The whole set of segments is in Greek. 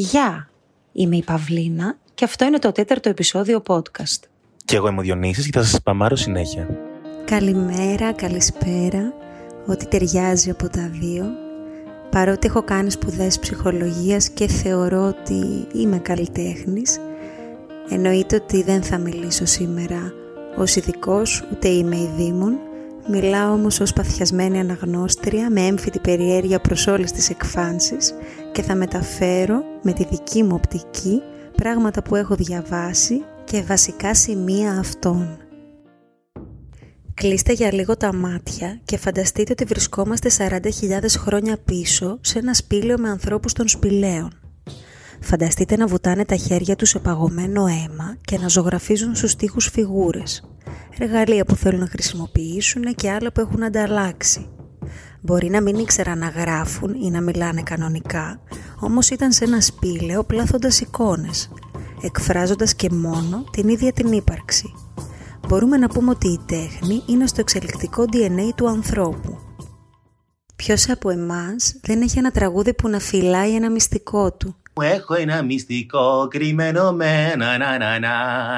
Γεια! Είμαι η Παυλίνα και αυτό είναι το τέταρτο επεισόδιο podcast. Και εγώ είμαι ο Διονύσης και θα σας παμάρω συνέχεια. Καλημέρα, καλησπέρα, ό,τι ταιριάζει από τα δύο. Παρότι έχω κάνει σπουδές ψυχολογίας και θεωρώ ότι είμαι καλλιτέχνης, εννοείται ότι δεν θα μιλήσω σήμερα ως ειδικός, ούτε είμαι η Δήμων, Μιλάω όμως ως παθιασμένη αναγνώστρια με έμφυτη περιέργεια προς όλες τις εκφάνσεις και θα μεταφέρω με τη δική μου οπτική πράγματα που έχω διαβάσει και βασικά σημεία αυτών. Κλείστε για λίγο τα μάτια και φανταστείτε ότι βρισκόμαστε 40.000 χρόνια πίσω σε ένα σπήλαιο με ανθρώπους των σπηλαίων. Φανταστείτε να βουτάνε τα χέρια τους σε παγωμένο αίμα και να ζωγραφίζουν στους τοίχους φιγούρες εργαλεία που θέλουν να χρησιμοποιήσουν και άλλα που έχουν ανταλλάξει. Μπορεί να μην ήξεραν να γράφουν ή να μιλάνε κανονικά, όμως ήταν σε ένα σπήλαιο πλάθοντας εικόνες, εκφράζοντας και μόνο την ίδια την ύπαρξη. Μπορούμε να πούμε ότι η τέχνη είναι στο εξελικτικό DNA του ανθρώπου. Ποιος από εμάς δεν έχει ένα τραγούδι που να φυλάει ένα μυστικό του; Έχω ένα μυστικό κρυμμένο με να να να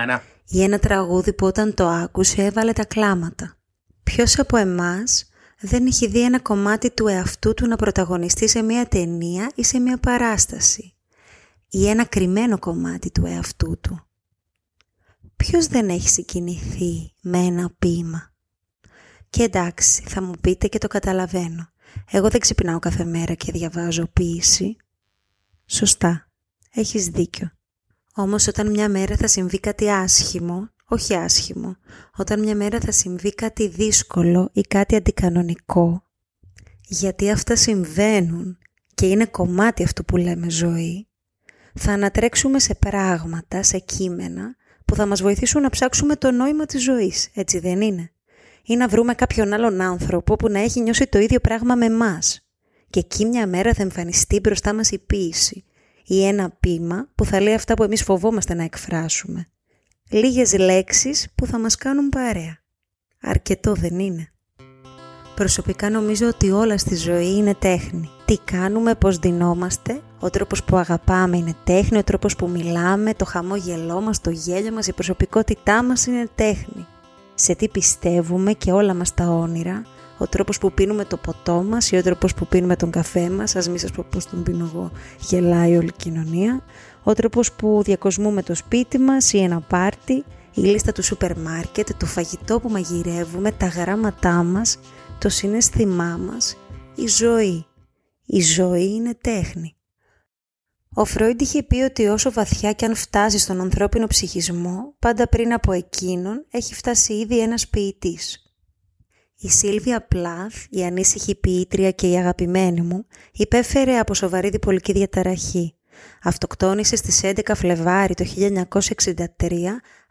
να ή ένα τραγούδι που όταν το άκουσε έβαλε τα κλάματα. Ποιος από εμάς δεν έχει δει ένα κομμάτι του εαυτού του να πρωταγωνιστεί σε μια ταινία ή σε μια παράσταση ή ένα κρυμμένο κομμάτι του εαυτού του. Ποιος δεν έχει συγκινηθεί με ένα ποίημα; Και εντάξει, θα μου πείτε και το καταλαβαίνω. Εγώ δεν ξυπνάω κάθε μέρα και διαβάζω ποίηση. Σωστά, έχεις δίκιο. Όμως όταν μια μέρα θα συμβεί κάτι άσχημο, όχι άσχημο, όταν μια μέρα θα συμβεί κάτι δύσκολο ή κάτι αντικανονικό, γιατί αυτά συμβαίνουν και είναι κομμάτι αυτού που λέμε ζωή, θα ανατρέξουμε σε πράγματα, σε κείμενα, που θα μας βοηθήσουν να ψάξουμε το νόημα της ζωής, έτσι δεν είναι; Ή να βρούμε κάποιον άλλον άνθρωπο που να έχει νιώσει το ίδιο πράγμα με μας. Και εκεί μια μέρα θα εμφανιστεί μπροστά μας η ποίηση ή ένα πείμα που θα λέει αυτά που εμείς φοβόμαστε να εκφράσουμε. Λίγες λέξεις που θα μας κάνουν παρέα. Αρκετό δεν είναι. Προσωπικά νομίζω ότι όλα στη ζωή είναι τέχνη. Τι κάνουμε, πώς δινόμαστε, ο τρόπος που αγαπάμε είναι τέχνη, ο τρόπος που μιλάμε, το χαμόγελό μας, το γέλιο μας, η προσωπικότητά μας είναι τέχνη. Σε τι πιστεύουμε και όλα μας τα όνειρα, ο τρόπος που πίνουμε το ποτό μας ή ο τρόπος που πίνουμε τον καφέ μας, ας μην σας πω πώς τον πίνω εγώ, γελάει όλη η κοινωνία, ο τρόπος που διακοσμούμε το σπίτι μας ή ένα πάρτι, η λίστα του σούπερ μάρκετ, το φαγητό που μαγειρεύουμε, τα γράμματά μας, το συναίσθημά μας, η ζωή. Η ζωή είναι τέχνη. Ο Φρόιντ είχε πει ότι όσο βαθιά και αν φτάσει στον ανθρώπινο ψυχισμό, πάντα πριν από εκείνον έχει φτάσει ήδη ένας ποιητής. Η Σίλβια Πλάθ, η ανήσυχη ποιήτρια και η αγαπημένη μου, υπέφερε από σοβαρή διπολική διαταραχή. Αυτοκτόνησε στις 11 Φλεβάρι το 1963,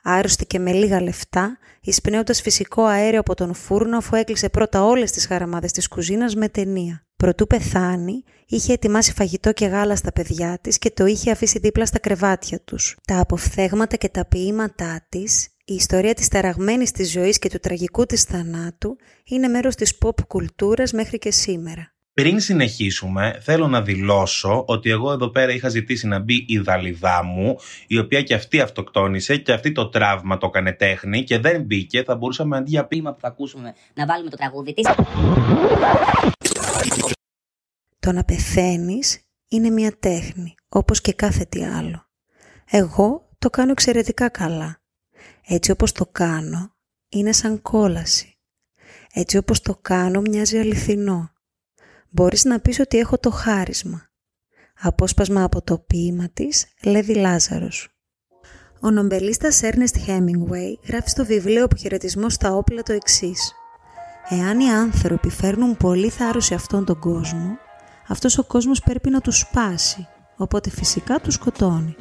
άρρωστη και με λίγα λεφτά, εισπνέοντας φυσικό αέριο από τον φούρνο αφού έκλεισε πρώτα όλες τις χαραμάδες της κουζίνας με ταινία. Προτού πεθάνει, είχε ετοιμάσει φαγητό και γάλα στα παιδιά της και το είχε αφήσει δίπλα στα κρεβάτια τους. Τα αποφθέγματα και τα ποίηματά της η ιστορία της ταραγμένης της ζωής και του τραγικού της θανάτου είναι μέρος της pop κουλτούρας μέχρι και σήμερα. Πριν συνεχίσουμε, θέλω να δηλώσω ότι εγώ εδώ πέρα είχα ζητήσει να μπει η δαλιδά μου, η οποία και αυτή αυτοκτόνησε και αυτή το τραύμα το έκανε τέχνη και δεν μπήκε. Θα μπορούσαμε αντί για πείμα που θα ακούσουμε να βάλουμε το τραγούδι της. Το να πεθαίνεις είναι μια τέχνη, όπως και κάθε τι άλλο. Εγώ το κάνω εξαιρετικά καλά. Έτσι όπως το κάνω, είναι σαν κόλαση. Έτσι όπως το κάνω, μοιάζει αληθινό. Μπορείς να πεις ότι έχω το χάρισμα. Απόσπασμα από το ποίημα της, Λέδη Λάζαρος. Ο νομπελίστας Ernest Hemingway γράφει στο βιβλίο «Αποχαιρετισμό στα όπλα» το εξής. Εάν οι άνθρωποι φέρνουν πολύ θάρρος σε αυτόν τον κόσμο, αυτός ο κόσμος πρέπει να τους σπάσει, οπότε φυσικά τους σκοτώνει.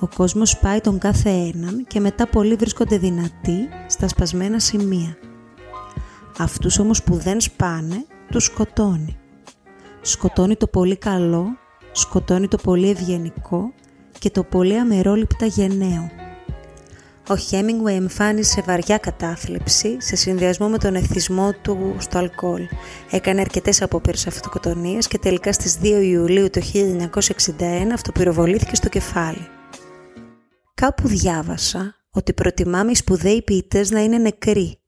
Ο κόσμος σπάει τον κάθε έναν και μετά πολλοί βρίσκονται δυνατοί στα σπασμένα σημεία. Αυτούς όμως που δεν σπάνε, τους σκοτώνει. Σκοτώνει το πολύ καλό, σκοτώνει το πολύ ευγενικό και το πολύ αμερόληπτα γενναίο. Ο Χέμιγουε εμφάνισε βαριά κατάθλιψη σε συνδυασμό με τον εθισμό του στο αλκοόλ. Έκανε αρκετές απόπειρες αυτοκοτονίας και τελικά στις 2 Ιουλίου του 1961 αυτοπυροβολήθηκε στο κεφάλι. Κάπου διάβασα ότι προτιμάμε οι σπουδαίοι ποιητές να είναι νεκροί.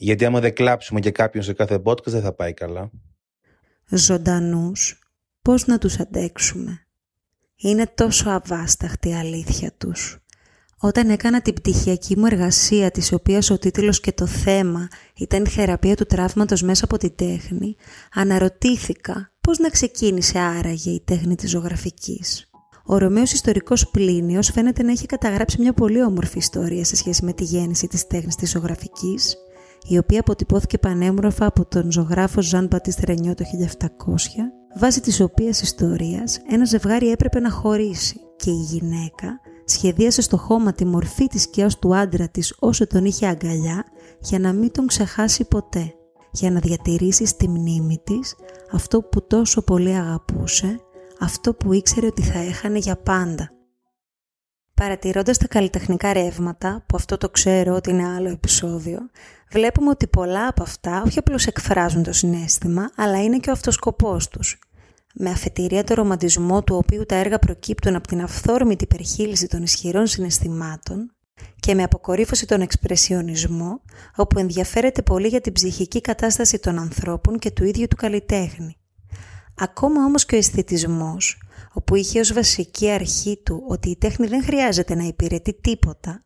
Γιατί άμα δεν κλάψουμε και κάποιον σε κάθε podcast δεν θα πάει καλά. Ζωντανούς, πώς να τους αντέξουμε; Είναι τόσο αβάσταχτη η αλήθεια τους. Όταν έκανα την πτυχιακή μου εργασία, της οποίας ο τίτλος και το θέμα ήταν η θεραπεία του τραύματος μέσα από την τέχνη, αναρωτήθηκα πώς να ξεκίνησε άραγε η τέχνη της ζωγραφικής. Ο Ρωμαίος ιστορικός Πλίνιος φαίνεται να έχει καταγράψει μια πολύ όμορφη ιστορία σε σχέση με τη γέννηση της τέχνης της ζωγραφικής, η οποία αποτυπώθηκε πανέμορφα από τον ζωγράφο Ζαν Μπατίστ Ρενιό το 1700, βάσει της οποίας ιστορίας ένα ζευγάρι έπρεπε να χωρίσει και η γυναίκα σχεδίασε στο χώμα τη μορφή της σκιάς του άντρα της όσο τον είχε αγκαλιά για να μην τον ξεχάσει ποτέ, για να διατηρήσει στη μνήμη της αυτό που τόσο πολύ αγαπούσε, αυτό που ήξερε ότι θα έχανε για πάντα. Παρατηρώντας τα καλλιτεχνικά ρεύματα, που αυτό το ξέρω ότι είναι άλλο επεισόδιο, βλέπουμε ότι πολλά από αυτά όχι απλώς εκφράζουν το συνέστημα, αλλά είναι και ο αυτοσκοπός τους με αφετηρία το ρομαντισμό του οποίου τα έργα προκύπτουν από την αυθόρμητη υπερχείληση των ισχυρών συναισθημάτων και με αποκορύφωση τον εξπρεσιονισμό, όπου ενδιαφέρεται πολύ για την ψυχική κατάσταση των ανθρώπων και του ίδιου του καλλιτέχνη. Ακόμα όμως και ο αισθητισμός, όπου είχε ως βασική αρχή του ότι η τέχνη δεν χρειάζεται να υπηρετεί τίποτα,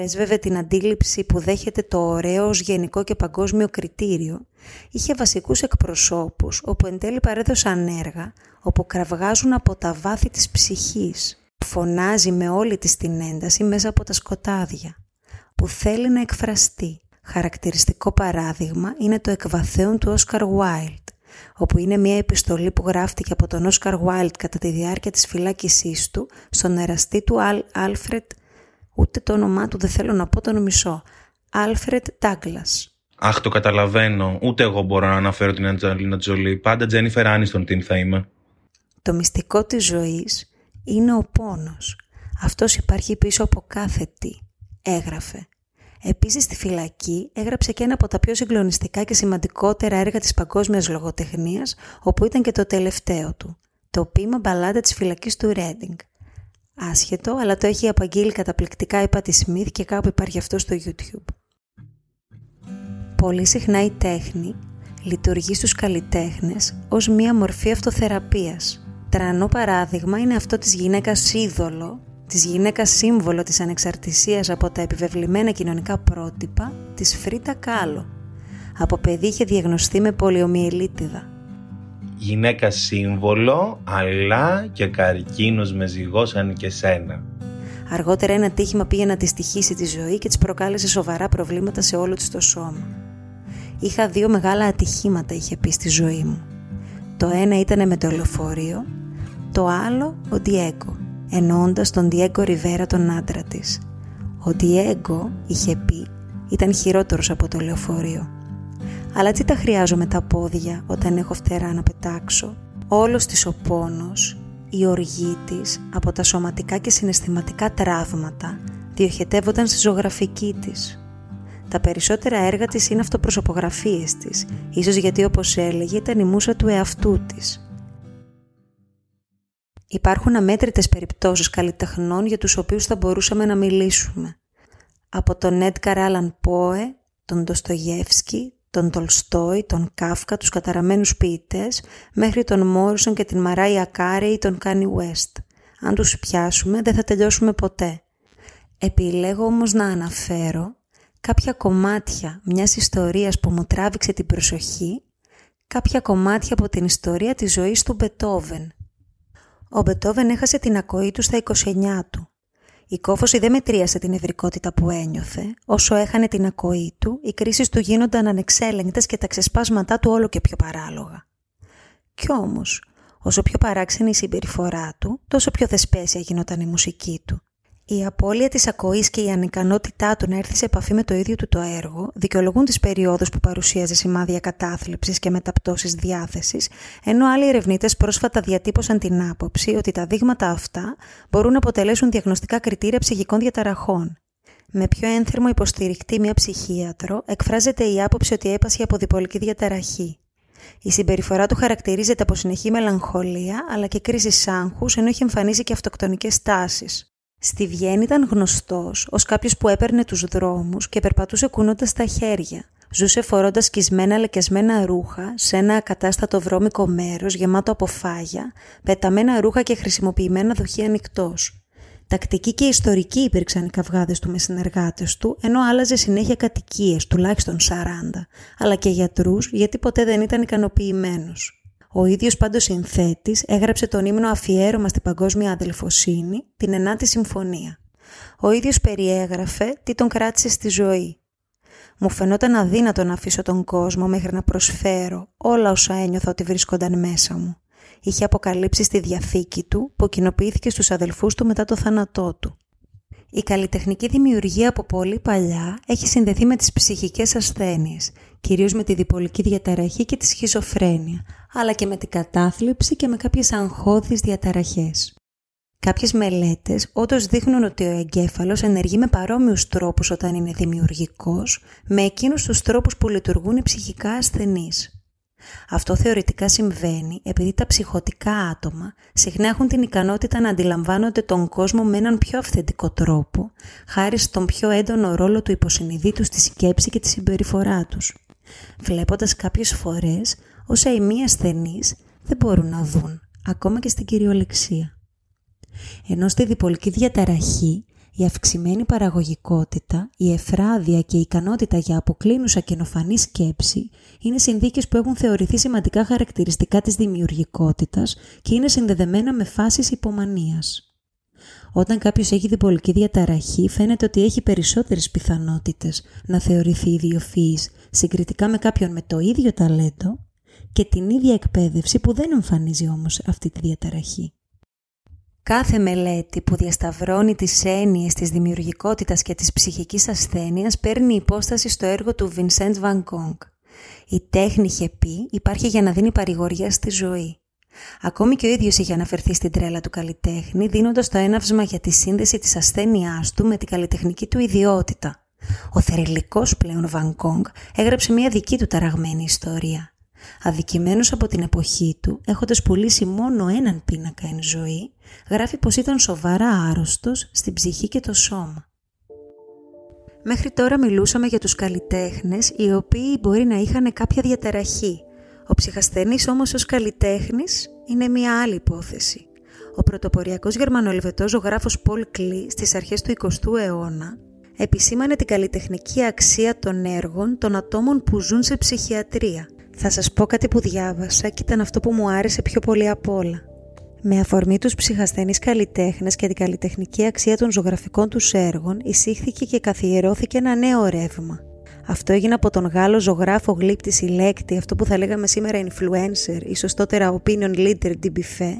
πρέσβευε την αντίληψη που δέχεται το ωραίο ως γενικό και παγκόσμιο κριτήριο, είχε βασικούς εκπροσώπους όπου εν τέλει παρέδωσαν έργα όπου κραυγάζουν από τα βάθη της ψυχής, που φωνάζει με όλη της την ένταση μέσα από τα σκοτάδια, που θέλει να εκφραστεί. Χαρακτηριστικό παράδειγμα είναι το Εκ Βαθέων του Όσκαρ Γουάιλντ, όπου είναι μια επιστολή που γράφτηκε από τον Όσκαρ Γουάιλντ κατά τη διάρκεια της φυλάκισής του στον εραστή του Άλφρεντ Ούτε το όνομά του δεν θέλω να πω τον μισώ. Άλφρεντ Ντάγκλας. Αχ, το καταλαβαίνω. Ούτε εγώ μπορώ να αναφέρω την Αντζελίνα Τζολί. Πάντα Τζένιφερ Άνιστον την θα είμαι. Το μυστικό της ζωής είναι ο πόνος. Αυτός υπάρχει πίσω από κάθε τι. Έγραφε. Επίσης στη φυλακή έγραψε και ένα από τα πιο συγκλονιστικά και σημαντικότερα έργα της παγκόσμιας λογοτεχνίας, όπου ήταν και το τελευταίο του. Το ποίημα μπαλάντα της φυλακής του Ρέντινγκ άσχετο, αλλά το έχει απαγγείλει καταπληκτικά η Πάτη Σμιθ και κάπου υπάρχει αυτό στο YouTube. Πολύ συχνά η τέχνη λειτουργεί στους καλλιτέχνες ως μία μορφή αυτοθεραπείας. Τρανό παράδειγμα είναι αυτό της γυναίκας είδωλο, της γυναίκας σύμβολο της ανεξαρτησίας από τα επιβεβλημένα κοινωνικά πρότυπα, της Φρίτα Κάλο. Από παιδί είχε διαγνωστεί με πολιομιελίτιδα γυναίκα σύμβολο, αλλά και καρκίνος με ζυγώσαν και σένα. Αργότερα ένα τύχημα πήγε να τη στοιχήσει τη ζωή και της προκάλεσε σοβαρά προβλήματα σε όλο της το σώμα. Είχα δύο μεγάλα ατυχήματα, είχε πει στη ζωή μου. Το ένα ήταν με το λεωφορείο, το άλλο ο Διέγκο, εννοώντας τον Διέγκο Ριβέρα τον άντρα της. Ο Διέγκο, είχε πει, ήταν χειρότερος από το λεωφορείο. Αλλά τι τα χρειάζομαι τα πόδια όταν έχω φτερά να πετάξω; Όλος της ο πόνος, η οργή της από τα σωματικά και συναισθηματικά τραύματα διοχετεύονταν στη ζωγραφική της. Τα περισσότερα έργα της είναι αυτοπροσωπογραφίες της, ίσως γιατί όπως έλεγε ήταν η μουσα του εαυτού της. Υπάρχουν αμέτρητες περιπτώσεις καλλιτεχνών για τους οποίους θα μπορούσαμε να μιλήσουμε. Από τον Έντκαρ Άλαν Πόε, τον Ντοστογεύσκι, τον Τολστόι, τον Κάφκα, τους καταραμένους ποιητές, μέχρι τον Μόρισον και την Μαράια Κάρε ή τον Κάνι West. Αν τους πιάσουμε δεν θα τελειώσουμε ποτέ. Επιλέγω όμως να αναφέρω κάποια κομμάτια μιας ιστορίας που μου τράβηξε την προσοχή, κάποια κομμάτια από την ιστορία της ζωής του Μπετόβεν. Ο Μπετόβεν έχασε την ακοή του στα 29 του η κόφωση δεν μετρίασε την ευρικότητα που ένιωθε. Όσο έχανε την ακοή του, οι κρίσεις του γίνονταν ανεξέλεγκτες και τα ξεσπάσματά του όλο και πιο παράλογα. Κι όμως, όσο πιο παράξενη η συμπεριφορά του, τόσο πιο θεσπέσια γινόταν η μουσική του. Η απώλεια της ακοής και η ανικανότητά του να έρθει σε επαφή με το ίδιο του το έργο δικαιολογούν τις περιόδους που παρουσίαζε σημάδια κατάθλιψης και μεταπτώσεις διάθεσης, ενώ άλλοι ερευνητές πρόσφατα διατύπωσαν την άποψη ότι τα δείγματα αυτά μπορούν να αποτελέσουν διαγνωστικά κριτήρια ψυχικών διαταραχών. Με πιο ένθερμο υποστηρικτή μια ψυχίατρο, εκφράζεται η άποψη ότι έπασχε από διπολική διαταραχή. Η συμπεριφορά του χαρακτηρίζεται από συνεχή μελαγχολία αλλά και κρίση άγχους, ενώ έχει εμφανίσει και αυτοκτονικές τάσεις. Στη Βιέννη ήταν γνωστός ως κάποιος που έπαιρνε τους δρόμους και περπατούσε κουνώντας τα χέρια. Ζούσε φορώντας σκισμένα λεκιασμένα ρούχα σε ένα ακατάστατο βρώμικο μέρος γεμάτο από φάγια, πεταμένα ρούχα και χρησιμοποιημένα δοχεία ανοιχτός. Τακτικοί και ιστορικοί υπήρξαν οι καυγάδες του με συνεργάτες του, ενώ άλλαζε συνέχεια κατοικίες, τουλάχιστον 40, αλλά και γιατρούς, γιατί ποτέ δεν ήταν ικανοποιημένος. Ο ίδιος πάντως συνθέτης έγραψε τον ύμνο αφιέρωμα στην παγκόσμια αδελφοσύνη, την Ενάτη Συμφωνία. Ο ίδιος περιέγραφε τι τον κράτησε στη ζωή. Μου φαινόταν αδύνατο να αφήσω τον κόσμο μέχρι να προσφέρω όλα όσα ένιωθα ότι βρίσκονταν μέσα μου είχε αποκαλύψει στη διαθήκη του που κοινοποιήθηκε στους αδελφούς του μετά το θάνατό του. Η καλλιτεχνική δημιουργία από πολύ παλιά έχει συνδεθεί με τις ψυχικές ασθένειες, κυρίως με τη διπολική διαταραχή και τη σχιζοφρένεια, αλλά και με την κατάθλιψη και με κάποιες αγχώδεις διαταραχές. Κάποιες μελέτες όντως δείχνουν ότι ο εγκέφαλος ενεργεί με παρόμοιους τρόπους όταν είναι δημιουργικός, με εκείνους τους τρόπους που λειτουργούν οι ψυχικά ασθενείς. Αυτό θεωρητικά συμβαίνει επειδή τα ψυχοτικά άτομα συχνά έχουν την ικανότητα να αντιλαμβάνονται τον κόσμο με έναν πιο αυθεντικό τρόπο, χάρη στον πιο έντονο ρόλο του υποσυνειδήτου στη σκέψη και τη συμπεριφορά τους, βλέποντας κάποιες φορές όσα οι μη ασθενείς δεν μπορούν να δουν, ακόμα και στην κυριολεξία. Ενώ στη διπολική διαταραχή η αυξημένη παραγωγικότητα, η εφράδια και η ικανότητα για αποκλίνουσα καινοφανή σκέψη είναι συνθήκες που έχουν θεωρηθεί σημαντικά χαρακτηριστικά της δημιουργικότητας και είναι συνδεδεμένα με φάσεις υπομανίας. Όταν κάποιος έχει διπολική διαταραχή, φαίνεται ότι έχει περισσότερες πιθανότητες να θεωρηθεί ιδιοφυής συγκριτικά με κάποιον με το ίδιο ταλέντο και την ίδια εκπαίδευση που δεν εμφανίζει όμως αυτή τη διαταραχή. Κάθε μελέτη που διασταυρώνει τις έννοιες της δημιουργικότητας και της ψυχικής ασθένειας παίρνει υπόσταση στο έργο του Vincent Van Gogh. Η τέχνη, είχε πει, υπάρχει για να δίνει παρηγοριά στη ζωή. Ακόμη και ο ίδιος είχε αναφερθεί στην τρέλα του καλλιτέχνη, δίνοντας το έναυσμα για τη σύνδεση της ασθένειάς του με την καλλιτεχνική του ιδιότητα. Ο θερελικός πλέον Van Gogh έγραψε μια δική του ταραγμένη ιστορία. Αδικημένος από την εποχή του, έχοντας πουλήσει μόνο έναν πίνακα εν ζωή, γράφει πως ήταν σοβαρά άρρωστος στην ψυχή και το σώμα. Μέχρι τώρα μιλούσαμε για τους καλλιτέχνες οι οποίοι μπορεί να είχαν κάποια διαταραχή. Ο ψυχασθενής όμως ως καλλιτέχνης είναι μια άλλη υπόθεση. Ο πρωτοποριακός γερμανολιβετός ζωγράφος Πολ Κλή στις αρχές του 20ου αιώνα επισήμανε την καλλιτεχνική αξία των έργων των ατόμων που ζουν σε ψυχιατρία. Θα σας πω κάτι που διάβασα και ήταν αυτό που μου άρεσε πιο πολύ απ' όλα. Με αφορμή τους ψυχασθενείς καλλιτέχνες και την καλλιτεχνική αξία των ζωγραφικών τους έργων εισήχθηκε και καθιερώθηκε ένα νέο ρεύμα. Αυτό έγινε από τον Γάλλο ζωγράφο γλύπτης συλλέκτη, αυτό που θα λέγαμε σήμερα influencer ή σωστότερα opinion leader DBF,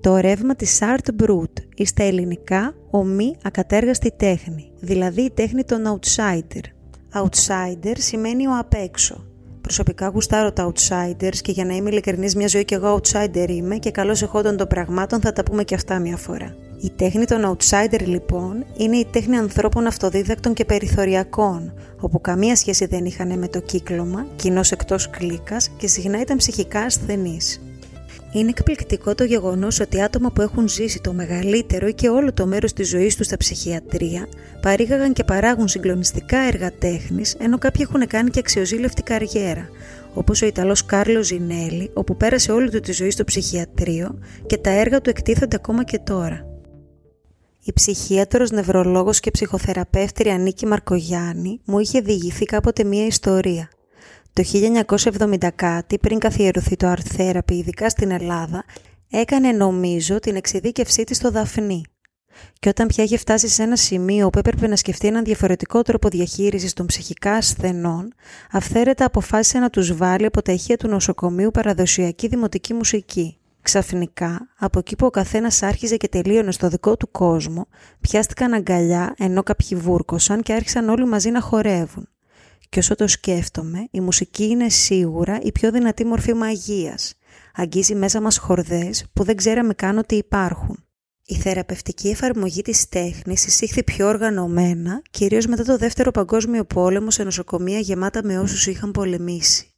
το ρεύμα της art brut ή στα ελληνικά ο μη ακατέργαστη τέχνη, δηλαδή η τέχνη των outsider. Outsider σημαίνει ο απ' έξω, Προσωπικά γουστάρω τα outsiders και για να είμαι ειλικρινής μια ζωή και εγώ outsider είμαι και καλώς εχόντων των πραγμάτων θα τα πούμε και αυτά μια φορά. Η τέχνη των outsider λοιπόν είναι η τέχνη ανθρώπων αυτοδίδακτων και περιθωριακών, όπου καμία σχέση δεν είχαν με το κύκλωμα, κοινώ εκτός κλίκας και συχνά ήταν ψυχικά ασθενείς. Είναι εκπληκτικό το γεγονός ότι άτομα που έχουν ζήσει το μεγαλύτερο ή και όλο το μέρος της ζωής τους στα ψυχιατρία παρήγαγαν και παράγουν συγκλονιστικά έργα τέχνης, ενώ κάποιοι έχουν κάνει και αξιοζήλευτη καριέρα, όπως ο Ιταλός Κάρλος Ζινέλη, όπου πέρασε όλη του τη ζωή στο ψυχιατρίο και τα έργα του εκτίθενται ακόμα και τώρα. Η ψυχίατρος, νευρολόγος και ψυχοθεραπεύτρια Νίκη Μαρκογιάννη μου είχε διηγηθεί κάποτε μία ιστορία. Το 1970 κάτι, πριν καθιερωθεί το Art Therapy, ειδικά στην Ελλάδα, έκανε νομίζω την εξειδίκευσή της στο Δαφνί. Και όταν πια είχε φτάσει σε ένα σημείο που έπρεπε να σκεφτεί έναν διαφορετικό τρόπο διαχείρισης των ψυχικά ασθενών, αυθαίρετα αποφάσισε να τους βάλει από τα ηχεία του νοσοκομείου παραδοσιακή δημοτική μουσική. Ξαφνικά, από εκεί που ο καθένας άρχιζε και τελείωνε στο δικό του κόσμο, πιάστηκαν αγκαλιά ενώ κάποιοι βούρκωσαν και άρχισαν όλοι μαζί να χορεύουν. Και όσο το σκέφτομαι, η μουσική είναι σίγουρα η πιο δυνατή μορφή μαγείας. Αγγίζει μέσα μας χορδές που δεν ξέραμε καν ότι υπάρχουν. Η θεραπευτική εφαρμογή της τέχνης εισήχθη πιο οργανωμένα, κυρίως μετά το Δεύτερο Παγκόσμιο Πόλεμο σε νοσοκομεία γεμάτα με όσους είχαν πολεμήσει.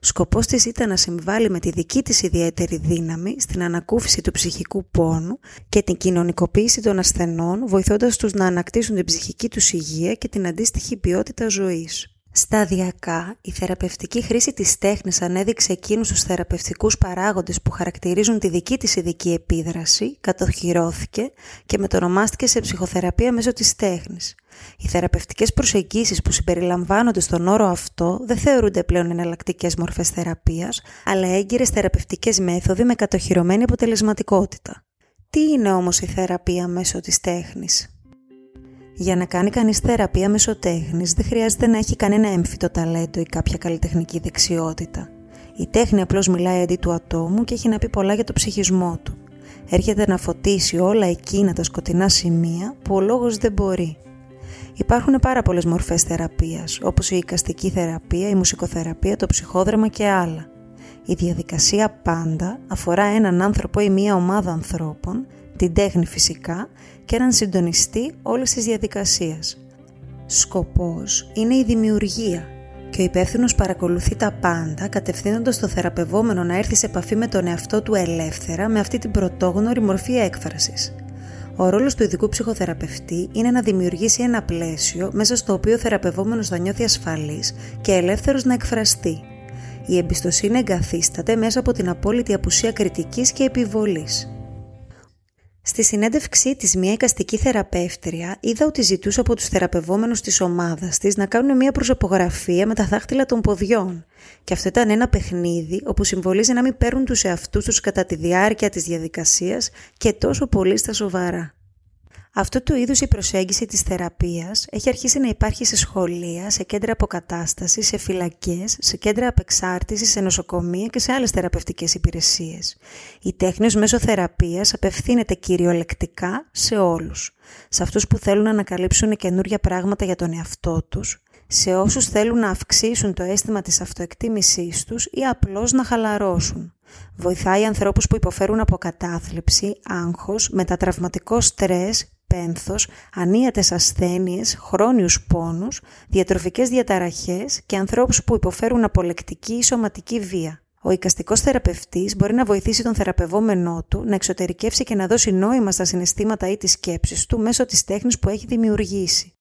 Σκοπός της ήταν να συμβάλλει με τη δική της ιδιαίτερη δύναμη στην ανακούφιση του ψυχικού πόνου και την κοινωνικοποίηση των ασθενών, βοηθώντας τους να ανακτήσουν την ψυχική τους υγεία και την αντίστοιχη ποιότητα ζωής. Σταδιακά, η θεραπευτική χρήση της τέχνης ανέδειξε εκείνους τους θεραπευτικούς παράγοντες που χαρακτηρίζουν τη δική της ειδική επίδραση, κατοχυρώθηκε και μετονομάστηκε σε ψυχοθεραπεία μέσω της τέχνης. Οι θεραπευτικές προσεγγίσεις που συμπεριλαμβάνονται στον όρο αυτό δεν θεωρούνται πλέον εναλλακτικές μορφές θεραπείας, αλλά έγκυρες θεραπευτικές μέθοδοι με κατοχυρωμένη αποτελεσματικότητα. Τι είναι όμως η θεραπεία μέσω της τέχνης; Για να κάνει κανείς θεραπεία μέσω τέχνης δεν χρειάζεται να έχει κανένα έμφυτο ταλέντο ή κάποια καλλιτεχνική δεξιότητα. Η τέχνη απλώς μιλάει αντί του ατόμου και έχει να πει πολλά για το ψυχισμό του. Έρχεται να φωτίσει όλα εκείνα τα σκοτεινά σημεία που ο λόγος δεν μπορεί. Υπάρχουν πάρα πολλές μορφές θεραπείας, όπως η οικαστική θεραπεία, η μουσικοθεραπεία, το ψυχόδραμα και άλλα. Η διαδικασία πάντα αφορά έναν άνθρωπο ή μία ομάδα ανθρώπων, την τέχνη φυσικά και έναν συντονιστή όλης της διαδικασίας. Σκοπός είναι η δημιουργία και ο υπεύθυνος παρακολουθεί τα πάντα κατευθύνοντας το θεραπευόμενο να έρθει σε επαφή με τον εαυτό του ελεύθερα με αυτή την πρωτόγνωρη μορφή έκφρασης. Ο ρόλος του ειδικού ψυχοθεραπευτή είναι να δημιουργήσει ένα πλαίσιο μέσα στο οποίο ο θεραπευόμενος θα νιώθει ασφαλής και ελεύθερος να εκφραστεί. Η εμπιστοσύνη εγκαθίσταται μέσα από την απόλυτη απουσία κριτικής και επιβολής. Στη συνέντευξή της μια εικαστική θεραπεύτρια είδα ότι ζητούσε από τους θεραπευόμενους της ομάδας της να κάνουν μια προσωπογραφία με τα δάχτυλα των ποδιών και αυτό ήταν ένα παιχνίδι όπου συμβολίζει να μην παίρνουν τους εαυτούς τους κατά τη διάρκεια της διαδικασίας και τόσο πολύ στα σοβαρά. Αυτό του είδους η προσέγγιση της θεραπείας έχει αρχίσει να υπάρχει σε σχολεία, σε κέντρα αποκατάστασης, σε φυλακές, σε κέντρα απεξάρτησης, σε νοσοκομεία και σε άλλες θεραπευτικές υπηρεσίες. Η τέχνης ως μέσω θεραπείας απευθύνεται κυριολεκτικά σε όλους. Σε αυτούς που θέλουν να ανακαλύψουν καινούργια πράγματα για τον εαυτό τους, σε όσους θέλουν να αυξήσουν το αίσθημα της αυτοεκτίμησής τους ή απλώς να χαλαρώσουν. Βοηθάει ανθρώπους που υποφέρουν από κατάθλιψη, άγχος, μετατραυματικό στρες, πένθος, ανίατες ασθένειες, χρόνιους πόνους, διατροφικές διαταραχές και ανθρώπους που υποφέρουν από λεκτική ή σωματική βία. Ο οικαστικό θεραπευτής μπορεί να βοηθήσει τον θεραπευόμενό του να εξωτερικεύσει και να δώσει νόημα στα συναισθήματα ή τις σκέψεις του μέσω της τέχνης που έχει δημιουργήσει.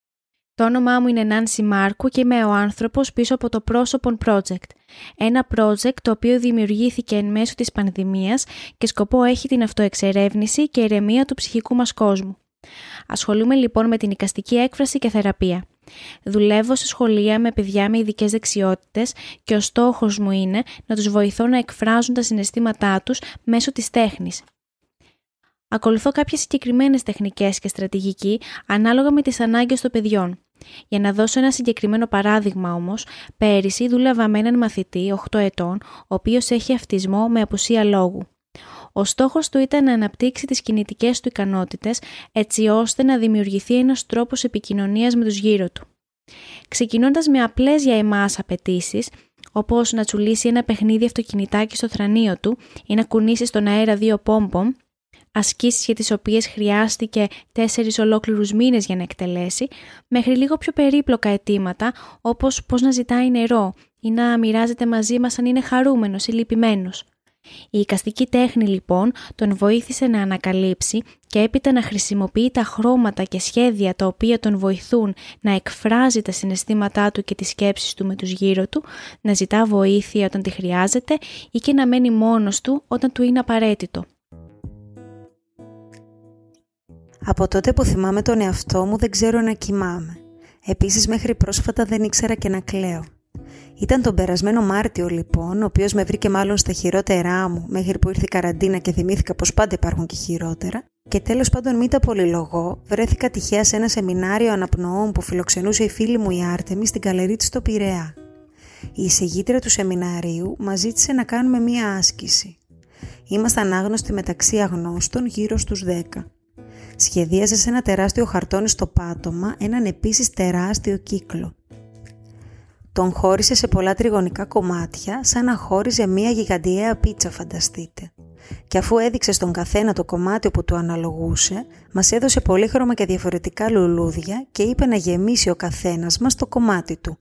Το όνομά μου είναι Νάνση Μάρκου και είμαι ο άνθρωπος πίσω από το Πρόσωπον Project. Ένα project το οποίο δημιουργήθηκε εν μέσω της πανδημίας και σκοπό έχει την αυτοεξερεύνηση και ηρεμία του ψυχικού μας κόσμου. Ασχολούμαι λοιπόν με την οικαστική έκφραση και θεραπεία. Δουλεύω σε σχολεία με παιδιά με ειδικές δεξιότητες και ο στόχος μου είναι να τους βοηθώ να εκφράζουν τα συναισθήματά τους μέσω της τέχνης. Ακολουθώ κάποιες συγκεκριμένες τεχνικές και στρατηγική ανάλογα με τις ανάγκες των παιδιών. Για να δώσω ένα συγκεκριμένο παράδειγμα όμως, πέρυσι δούλευα με έναν μαθητή 8 ετών, ο οποίος έχει αυτισμό με απουσία λόγου. Ο στόχος του ήταν να αναπτύξει τις κινητικές του ικανότητες έτσι ώστε να δημιουργηθεί ένας τρόπος επικοινωνίας με τους γύρω του. Ξεκινώντας με απλές για εμάς απαιτήσεις, όπως να τσουλήσει ένα παιχνίδι αυτοκινητάκι στο θρανίο του ή να κουνήσει στον αέρα δύο πόμπομ, ασκήσεις για τις οποίες χρειάστηκε τέσσερις ολόκληρους μήνες για να εκτελέσει, μέχρι λίγο πιο περίπλοκα αιτήματα όπως πώς να ζητάει νερό ή να μοιράζεται μαζί μας αν είναι χαρούμενος ή λυπημένος. Η οικαστική τέχνη λοιπόν τον βοήθησε να ανακαλύψει και έπειτα να χρησιμοποιεί τα χρώματα και σχέδια τα οποία τον βοηθούν να εκφράζει τα συναισθήματά του και τις σκέψεις του με τους γύρω του, να ζητά βοήθεια όταν τη χρειάζεται ή και να μένει μόνος του όταν του είναι απαραίτητο. Από τότε που θυμάμαι τον εαυτό μου δεν ξέρω να κοιμάμαι. Επίσης μέχρι πρόσφατα δεν ήξερα και να κλαίω. Ήταν τον περασμένο Μάρτιο λοιπόν, ο οποίος με βρήκε μάλλον στα χειρότερά μου μέχρι που ήρθε η καραντίνα και θυμήθηκα πως πάντα υπάρχουν και χειρότερα και τέλος πάντων μη τα πολυλογώ, βρέθηκα τυχαία σε ένα σεμινάριο αναπνοών που φιλοξενούσε η φίλη μου η Άρτεμι στην καλερί της στο Πειραιά. Η εισηγήτρια του σεμιναρίου μας ζήτησε να κάνουμε μία άσκηση. Ήμασταν άγνωστοι μεταξύ αγνώστων γύρω στους 10. Σχεδίαζε σε ένα τεράστιο χαρτόνι στο πάτωμα έναν επίσης τεράστιο κύκλο. Τον χώρισε σε πολλά τριγωνικά κομμάτια, σαν να χώριζε μία γιγαντιαία πίτσα φανταστείτε. και αφού έδειξε στον καθένα το κομμάτι που του αναλογούσε, μας έδωσε πολύχρωμα και διαφορετικά λουλούδια και είπε να γεμίσει ο καθένας μας το κομμάτι του.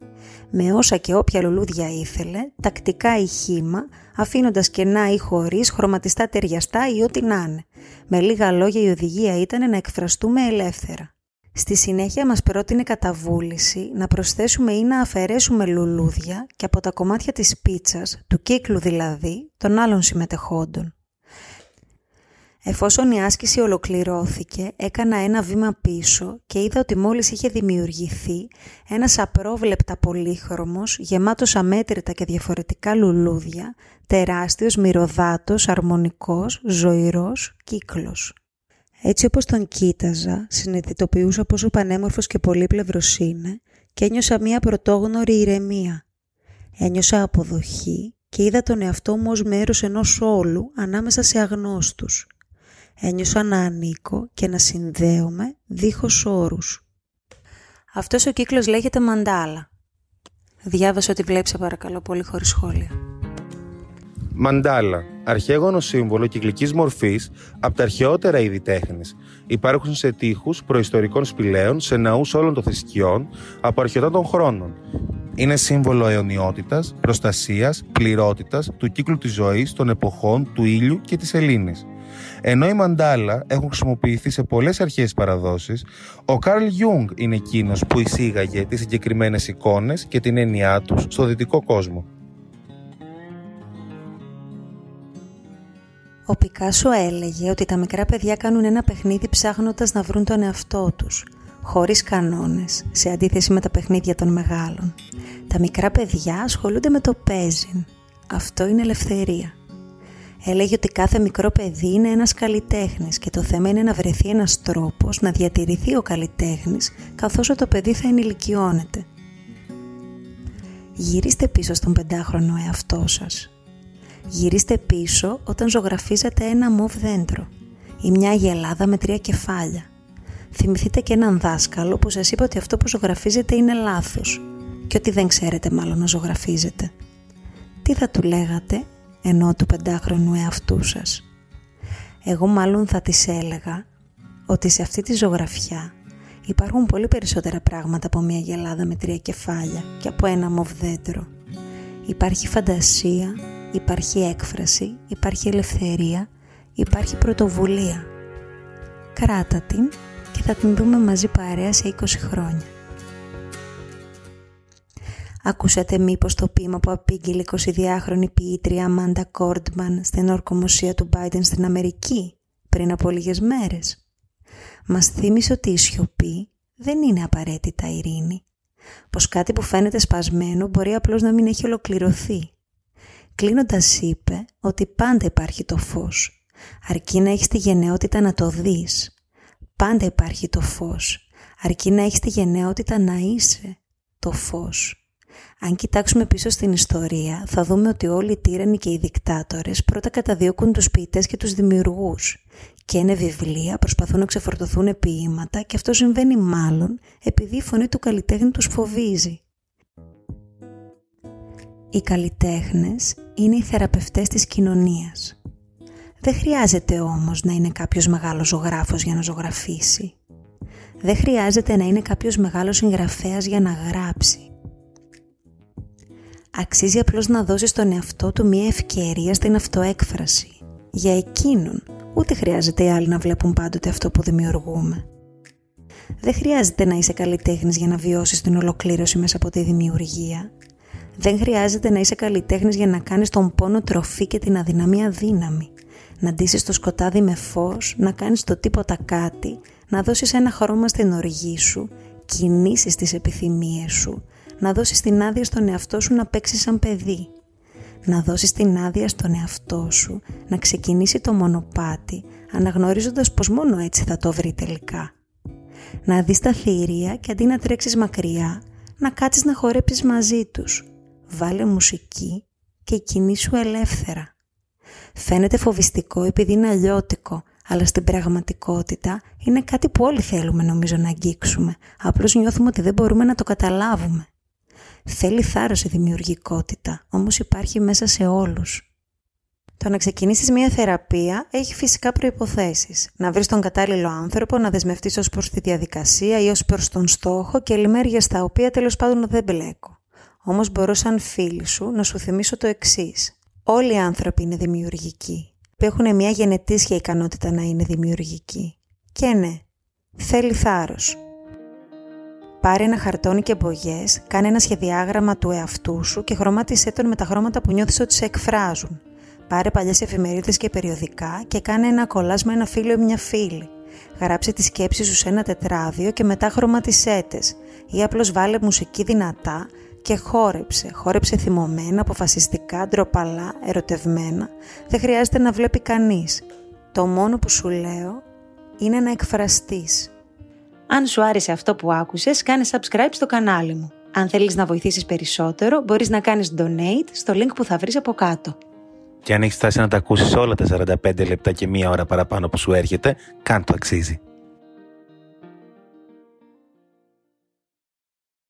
Με όσα και όποια λουλούδια ήθελε, τακτικά ή χήμα, αφήνοντας κενά ή χωρίς, χρωματιστά ταιριαστά ή ό,τι να είναι. Με λίγα λόγια η οδηγία ήταν να εκφραστούμε ελεύθερα. Στη συνέχεια μας πρότεινε καταβούληση να προσθέσουμε ή να αφαιρέσουμε λουλούδια και από τα κομμάτια της πίτσας, του κύκλου δηλαδή, των άλλων συμμετεχόντων. Εφόσον η άσκηση ολοκληρώθηκε, έκανα ένα βήμα πίσω και είδα ότι μόλις είχε δημιουργηθεί ένας απρόβλεπτα πολύχρωμος, γεμάτος αμέτρητα και διαφορετικά λουλούδια, τεράστιος, μυρωδάτος, αρμονικός, ζωηρός κύκλος. Έτσι όπως τον κοίταζα, συνειδητοποιούσα πόσο πανέμορφος και πολύπλευρος είναι και ένιωσα μία πρωτόγνωρη ηρεμία. Ένιωσα αποδοχή και είδα τον εαυτό μου ως μέρος ενός όλου ανάμεσα σε αγνώστους. Ένιωσα να ανήκω και να συνδέομαι δίχως όρους. Αυτός ο κύκλος λέγεται μαντάλα. Διάβασα ότι βλέπεις παρακαλώ πολύ χωρίς σχόλια. Μαντάλα. Αρχαίγωνο σύμβολο κυκλικής μορφής από τα αρχαιότερα είδη τέχνης. Υπάρχουν σε τείχους προϊστορικών σπηλαίων, σε ναούς όλων των θρησκειών, από αρχαιοτά των χρόνων. Είναι σύμβολο αιωνιότητας, προστασίας, πληρότητας, του κύκλου της ζωής, των εποχών, του ήλιου και της Ελλήνης. Ενώ οι μαντάλα έχουν χρησιμοποιηθεί σε πολλές αρχαίες παραδόσεις, ο Καρλ Γιουνγκ είναι εκείνος που εισήγαγε τις συγκεκριμένες εικόνες και την έννοιά τους στο δυτικό κόσμο. Ο Πικάσο έλεγε ότι τα μικρά παιδιά κάνουν ένα παιχνίδι ψάχνοντας να βρουν τον εαυτό τους, χωρίς κανόνες, σε αντίθεση με τα παιχνίδια των μεγάλων. Τα μικρά παιδιά ασχολούνται με το παίζειν. Αυτό είναι ελευθερία. Έλεγε ότι κάθε μικρό παιδί είναι ένας καλλιτέχνης και το θέμα είναι να βρεθεί ένας τρόπος να διατηρηθεί ο καλλιτέχνης καθώς το παιδί θα ενηλικιώνεται. Γυρίστε πίσω στον πεντάχρονο εαυτό σας Γυρίστε πίσω όταν ζωγραφίζετε ένα μοβ δέντρο ή μια γελάδα με τρία κεφάλια. Θυμηθείτε και έναν δάσκαλο που σας είπε ότι αυτό που ζωγραφίζετε είναι λάθος και ότι δεν ξέρετε μάλλον να ζωγραφίζετε. Τι θα του λέγατε ενώ του πεντάχρονου εαυτού σας; Εγώ μάλλον θα της έλεγα ότι σε αυτή τη ζωγραφιά υπάρχουν πολύ περισσότερα πράγματα από μια γελάδα με τρία κεφάλια και από ένα μοβ δέντρο. Υπάρχει φαντασία, υπάρχει έκφραση, υπάρχει ελευθερία, υπάρχει πρωτοβουλία. Κράτα την και θα την δούμε μαζί παρέα σε 20 χρόνια. Ακούσατε μήπως το ποίημα που απήγγειλε 22χρονη ποιήτρια Αμάντα Κόρντμαν στην ορκομοσία του Biden στην Αμερική πριν από λίγες μέρες. Μας θύμισε ότι η σιωπή δεν είναι απαραίτητα ειρήνη. Πως κάτι που φαίνεται σπασμένο μπορεί απλώς να μην έχει ολοκληρωθεί Κλείνοντας είπε ότι πάντα υπάρχει το φως, αρκεί να έχεις τη γενναιότητα να το δεις. Πάντα υπάρχει το φως, αρκεί να έχεις τη γενναιότητα να είσαι το φως. Αν κοιτάξουμε πίσω στην ιστορία, θα δούμε ότι όλοι οι τύρανοι και οι δικτάτορες πρώτα καταδιώκουν τους ποιητές και τους δημιουργούς. Και είναι βιβλία, προσπαθούν να ξεφορτωθούν ποίηματα και αυτό συμβαίνει μάλλον επειδή η φωνή του καλλιτέχνη τους φοβίζει. Οι καλλιτέχνες είναι οι θεραπευτές της κοινωνίας. Δεν χρειάζεται όμως να είναι κάποιος μεγάλος ζωγράφος για να ζωγραφίσει. Δεν χρειάζεται να είναι κάποιος μεγάλος συγγραφέας για να γράψει. Αξίζει απλώς να δώσει στον εαυτό του μια ευκαιρία στην αυτοέκφραση. Για εκείνον, ούτε χρειάζεται οι άλλοι να βλέπουν πάντοτε αυτό που δημιουργούμε. Δεν χρειάζεται να είσαι καλλιτέχνης για να βιώσεις την ολοκλήρωση μέσα από τη δημιουργία. Δεν χρειάζεται να είσαι καλλιτέχνης για να κάνεις τον πόνο τροφή και την αδυναμία δύναμη. Να ντύσεις το σκοτάδι με φως, να κάνεις το τίποτα κάτι, να δώσεις ένα χρώμα στην οργή σου, κινήσεις τις επιθυμίες σου, να δώσεις την άδεια στον εαυτό σου να παίξει σαν παιδί. Να δώσεις την άδεια στον εαυτό σου να ξεκινήσει το μονοπάτι, αναγνωρίζοντας πως μόνο έτσι θα το βρει τελικά. Να δεις τα θηρία και αντί να τρέξεις μακριά, να κάτσεις να χορέψεις μαζί τους, βάλε μουσική και κινήσου ελεύθερα. Φαίνεται φοβιστικό επειδή είναι αλλιώτικο, αλλά στην πραγματικότητα είναι κάτι που όλοι θέλουμε νομίζω να αγγίξουμε, απλώς νιώθουμε ότι δεν μπορούμε να το καταλάβουμε. Θέλει θάρρος η δημιουργικότητα, όμως υπάρχει μέσα σε όλους. Το να ξεκινήσεις μια θεραπεία έχει φυσικά προποθέσει. Να βρεις τον κατάλληλο άνθρωπο, να δεσμευτείς ως προς τη διαδικασία ή ως προς τον στόχο και λιμέρια στα οποία τέλος πάντων δεν μπλέκω. Όμως μπορώ σαν φίλη σου να σου θυμίσω το εξής. Όλοι οι άνθρωποι είναι δημιουργικοί. Έχουν μια γενετήσια ικανότητα να είναι δημιουργικοί. Και ναι, θέλει θάρρος. Πάρε ένα χαρτόνι και μπογιές, κάνε ένα σχεδιάγραμμα του εαυτού σου και χρωμάτισέ τον με τα χρώματα που νιώθεις ότι σε εκφράζουν. Πάρε παλιές εφημερίδες και περιοδικά και κάνε ένα κολλάζ με ένα φίλο ή μια φίλη. Γράψε τη σκέψη σου σε ένα τετράδιο και μετά χρωματισέ Ή απλώς βάλε μουσική δυνατά και χόρεψε. Χόρεψε θυμωμένα, αποφασιστικά, ντροπαλά, ερωτευμένα. Δεν χρειάζεται να βλέπει κανείς. Το μόνο που σου λέω είναι να εκφραστείς. Αν σου άρεσε αυτό που άκουσες, κάνε subscribe στο κανάλι μου. Αν θέλεις να βοηθήσεις περισσότερο, μπορείς να κάνεις donate στο link που θα βρεις από κάτω. Και αν έχεις φτάσει να τα ακούσεις όλα τα 45 λεπτά και μία ώρα παραπάνω που σου έρχεται, κάν το αξίζει.